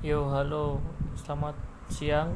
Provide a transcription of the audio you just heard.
Yo, halo, selamat siang.